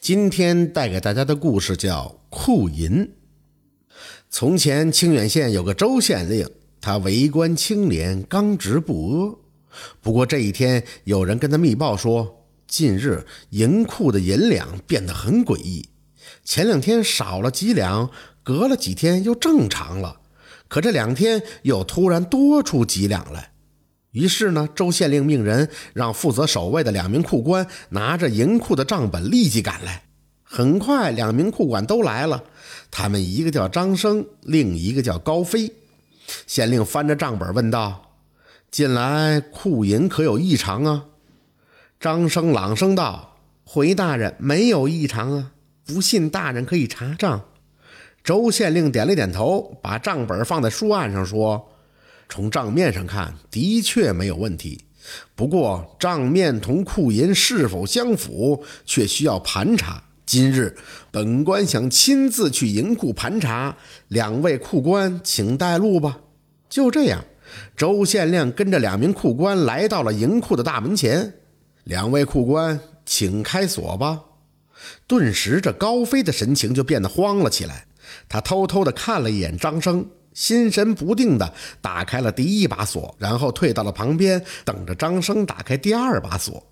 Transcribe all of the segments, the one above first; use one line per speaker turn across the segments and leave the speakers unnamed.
今天带给大家的故事叫《库银》。从前清远县有个周县令，他为官清廉，刚直不阿。不过这一天，有人跟他密报说，近日银库的银两变得很诡异，前两天少了几两，隔了几天又正常了，可这两天又突然多出几两来。于是呢，周县令命人让负责守卫的两名库官拿着银库的账本立即赶来。很快，两名库管都来了。他们一个叫张生，另一个叫高飞。县令翻着账本问道：“近来库银可有异常啊？”张生朗声道：“回大人，没有异常啊。不信大人可以查账。”周县令点了点头，把账本放在书案上说。从账面上看，的确没有问题。不过账面同库银是否相符，却需要盘查。今日本官想亲自去银库盘查，两位库官请带路吧。就这样，周县令跟着两名库官来到了银库的大门前。两位库官，请开锁吧。顿时，这高飞的神情就变得慌了起来。他偷偷地看了一眼张生。心神不定地打开了第一把锁，然后退到了旁边，等着张生打开第二把锁。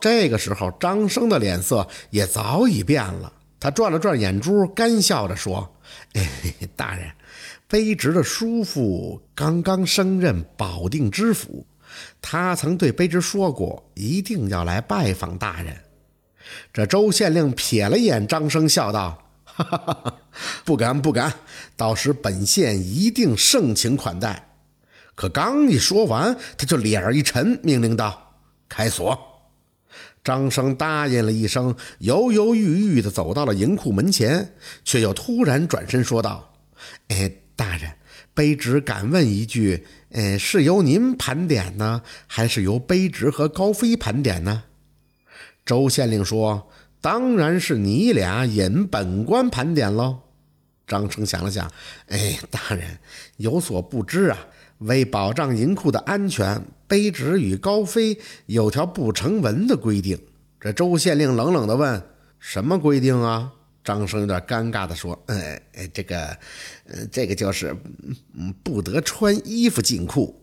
这个时候，张生的脸色也早已变了。他转了转眼珠，干笑着说：“哎，大人，卑职的叔父刚刚升任保定知府，他曾对卑职说过，一定要来拜访大人。”这周县令瞥了眼张生，笑道。哈哈哈哈不敢不敢，到时本县一定盛情款待。可刚一说完，他就脸儿一沉，命令道：“开锁。”张生答应了一声，犹犹豫豫地走到了银库门前，却又突然转身说道：“哎，大人，卑职敢问一句，哎，是由您盘点呢，还是由卑职和高飞盘点呢？”周县令说。当然是你俩引本官盘点喽。张生想了想，哎，大人有所不知啊，为保障银库的安全，卑职与高飞有条不成文的规定。这周县令冷冷地问：“什么规定啊？”张生有点尴尬地说：“哎哎，这个，呃，这个就是，嗯，不得穿衣服进库。”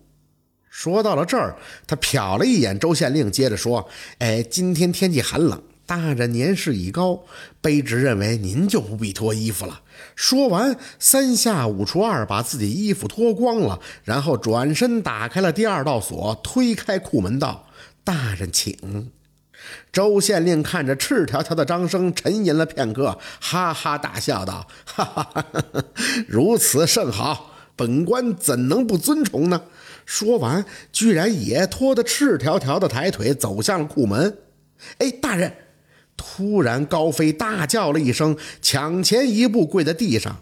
说到了这儿，他瞟了一眼周县令，接着说：“哎，今天天气寒冷。”大人年事已高，卑职认为您就不必脱衣服了。说完，三下五除二把自己衣服脱光了，然后转身打开了第二道锁，推开库门道：“大人请。”周县令看着赤条条的张生，沉吟了片刻，哈哈大笑道：“哈哈哈哈如此甚好，本官怎能不尊崇呢？”说完，居然也拖得赤条条的抬腿走向了库门。哎，大人！突然，高飞大叫了一声，抢前一步跪在地上：“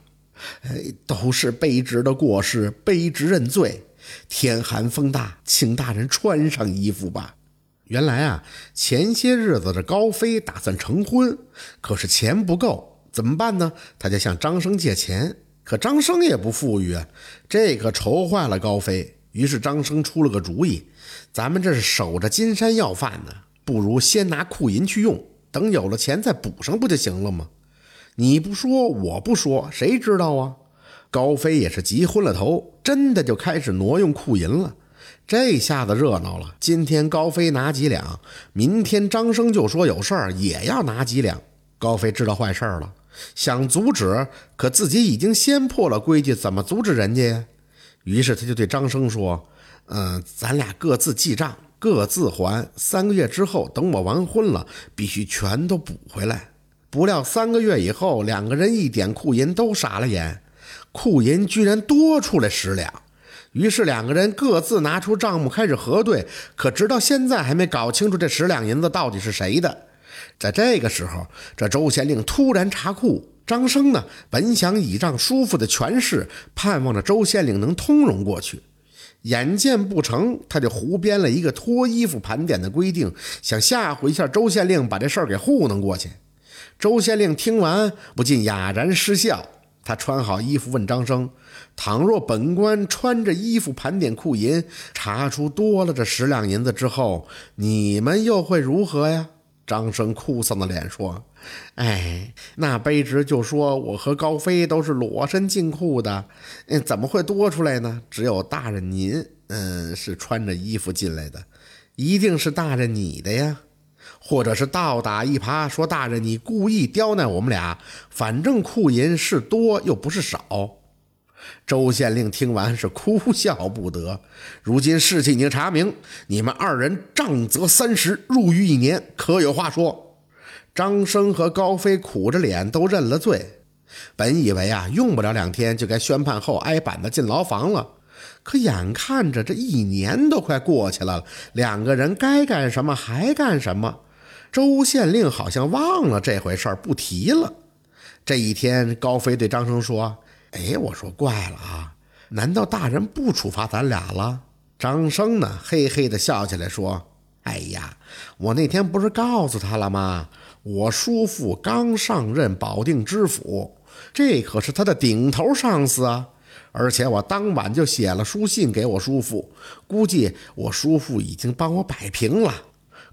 哎，都是卑职的过失，卑职认罪。天寒风大，请大人穿上衣服吧。”原来啊，前些日子这高飞打算成婚，可是钱不够，怎么办呢？他就向张生借钱，可张生也不富裕啊，这可愁坏了高飞。于是张生出了个主意：“咱们这是守着金山要饭呢，不如先拿库银去用。”等有了钱再补上不就行了吗？你不说我不说，谁知道啊？高飞也是急昏了头，真的就开始挪用库银了。这下子热闹了，今天高飞拿几两，明天张生就说有事儿也要拿几两。高飞知道坏事了，想阻止，可自己已经先破了规矩，怎么阻止人家呀？于是他就对张生说：“嗯，咱俩各自记账。”各自还三个月之后，等我完婚了，必须全都补回来。不料三个月以后，两个人一点库银都傻了眼，库银居然多出来十两。于是两个人各自拿出账目开始核对，可直到现在还没搞清楚这十两银子到底是谁的。在这个时候，这周县令突然查库，张生呢，本想倚仗叔父的权势，盼望着周县令能通融过去。眼见不成，他就胡编了一个脱衣服盘点的规定，想吓唬一下周县令，把这事儿给糊弄过去。周县令听完不禁哑然失笑。他穿好衣服问张生：“倘若本官穿着衣服盘点库银，查出多了这十两银子之后，你们又会如何呀？”张生哭丧的脸说：“哎，那卑职就说我和高飞都是裸身进库的，嗯，怎么会多出来呢？只有大人您，嗯，是穿着衣服进来的，一定是大人你的呀，或者是倒打一耙，说大人你故意刁难我们俩，反正库银是多又不是少。”周县令听完是哭笑不得。如今事情已经查明，你们二人杖责三十，入狱一年，可有话说？张生和高飞苦着脸都认了罪。本以为啊，用不了两天就该宣判后挨板子进牢房了，可眼看着这一年都快过去了，两个人该干什么还干什么。周县令好像忘了这回事儿，不提了。这一天，高飞对张生说。哎，我说怪了啊！难道大人不处罚咱俩了？张生呢，嘿嘿的笑起来说：“哎呀，我那天不是告诉他了吗？我叔父刚上任保定知府，这可是他的顶头上司啊！而且我当晚就写了书信给我叔父，估计我叔父已经帮我摆平了。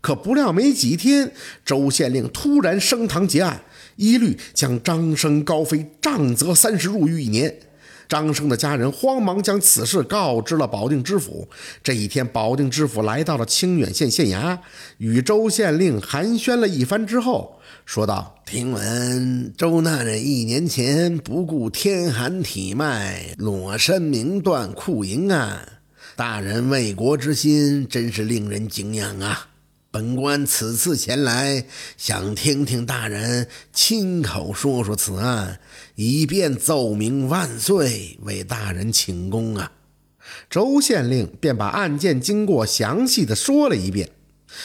可不料没几天，周县令突然升堂结案。”一律将张生、高飞杖责三十，入狱一年。张生的家人慌忙将此事告知了保定知府。这一天，保定知府来到了清远县县衙，与周县令寒暄了一番之后，说道：“听闻周大人一年前不顾天寒体脉，裸身明断库银案，大人为国之心真是令人敬仰啊！”本官此次前来，想听听大人亲口说说此案，以便奏明万岁，为大人请功啊！周县令便把案件经过详细的说了一遍。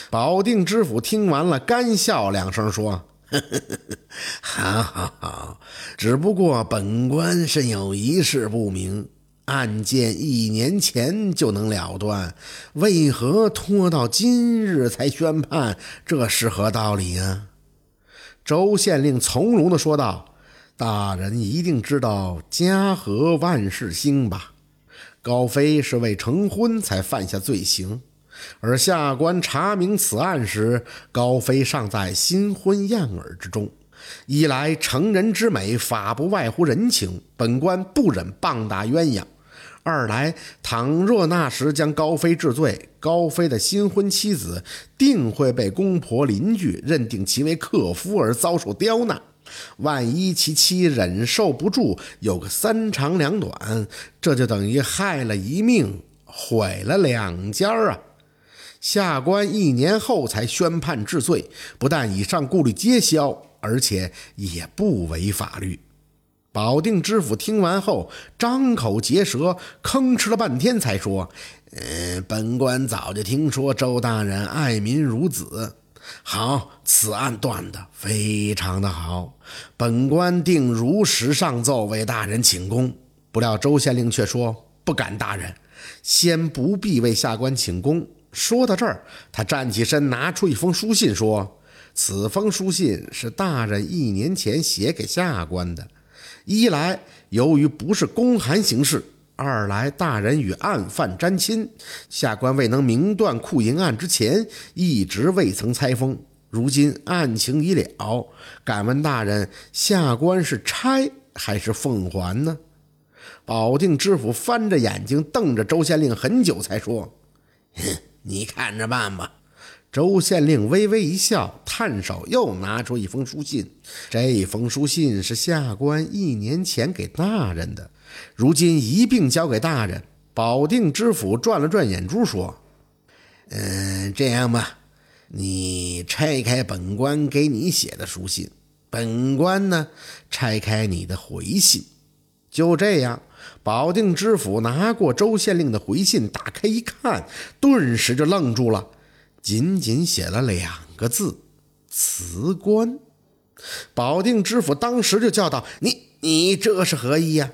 保定知府听完了，干笑两声，说：“ 好好好，只不过本官甚有一事不明。”案件一年前就能了断，为何拖到今日才宣判？这是何道理啊？周县令从容地说道：“大人一定知道‘家和万事兴’吧？高飞是为成婚才犯下罪行，而下官查明此案时，高飞尚在新婚燕尔之中。一来成人之美，法不外乎人情，本官不忍棒打鸳鸯。”二来，倘若那时将高飞治罪，高飞的新婚妻子定会被公婆邻居认定其为克夫而遭受刁难。万一其妻忍受不住，有个三长两短，这就等于害了一命，毁了两家啊！下官一年后才宣判治罪，不但以上顾虑皆消，而且也不违法律。保定知府听完后，张口结舌，吭哧了半天，才说：“嗯，本官早就听说周大人爱民如子。好，此案断得非常的好，本官定如实上奏，为大人请功。”不料周县令却说：“不敢，大人，先不必为下官请功。”说到这儿，他站起身，拿出一封书信，说：“此封书信是大人一年前写给下官的。”一来，由于不是公函形式；二来，大人与案犯沾亲，下官未能明断库银案之前，一直未曾拆封。如今案情已了，敢问大人，下官是拆还是奉还呢？保定知府翻着眼睛瞪着周县令很久，才说：“你看着办吧。”周县令微微一笑，探手又拿出一封书信。这封书信是下官一年前给大人的，如今一并交给大人。保定知府转了转眼珠，说：“嗯，这样吧，你拆开本官给你写的书信，本官呢拆开你的回信。”就这样，保定知府拿过周县令的回信，打开一看，顿时就愣住了。仅仅写了两个字“辞官”，保定知府当时就叫道：“你你这是何意呀？”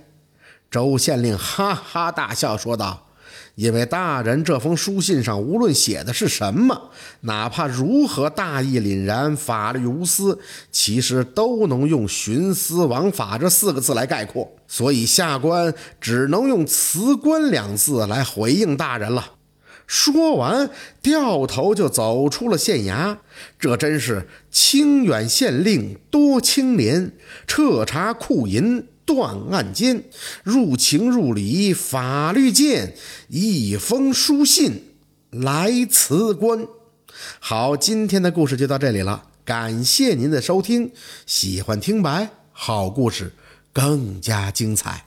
周县令哈哈大笑说道：“因为大人这封书信上无论写的是什么，哪怕如何大义凛然、法律无私，其实都能用‘徇私枉法’这四个字来概括，所以下官只能用‘辞官’两字来回应大人了。”说完，掉头就走出了县衙。这真是清远县令多清廉，彻查库银断案间，入情入理法律见，一封书信来辞官。好，今天的故事就到这里了，感谢您的收听。喜欢听白好故事，更加精彩。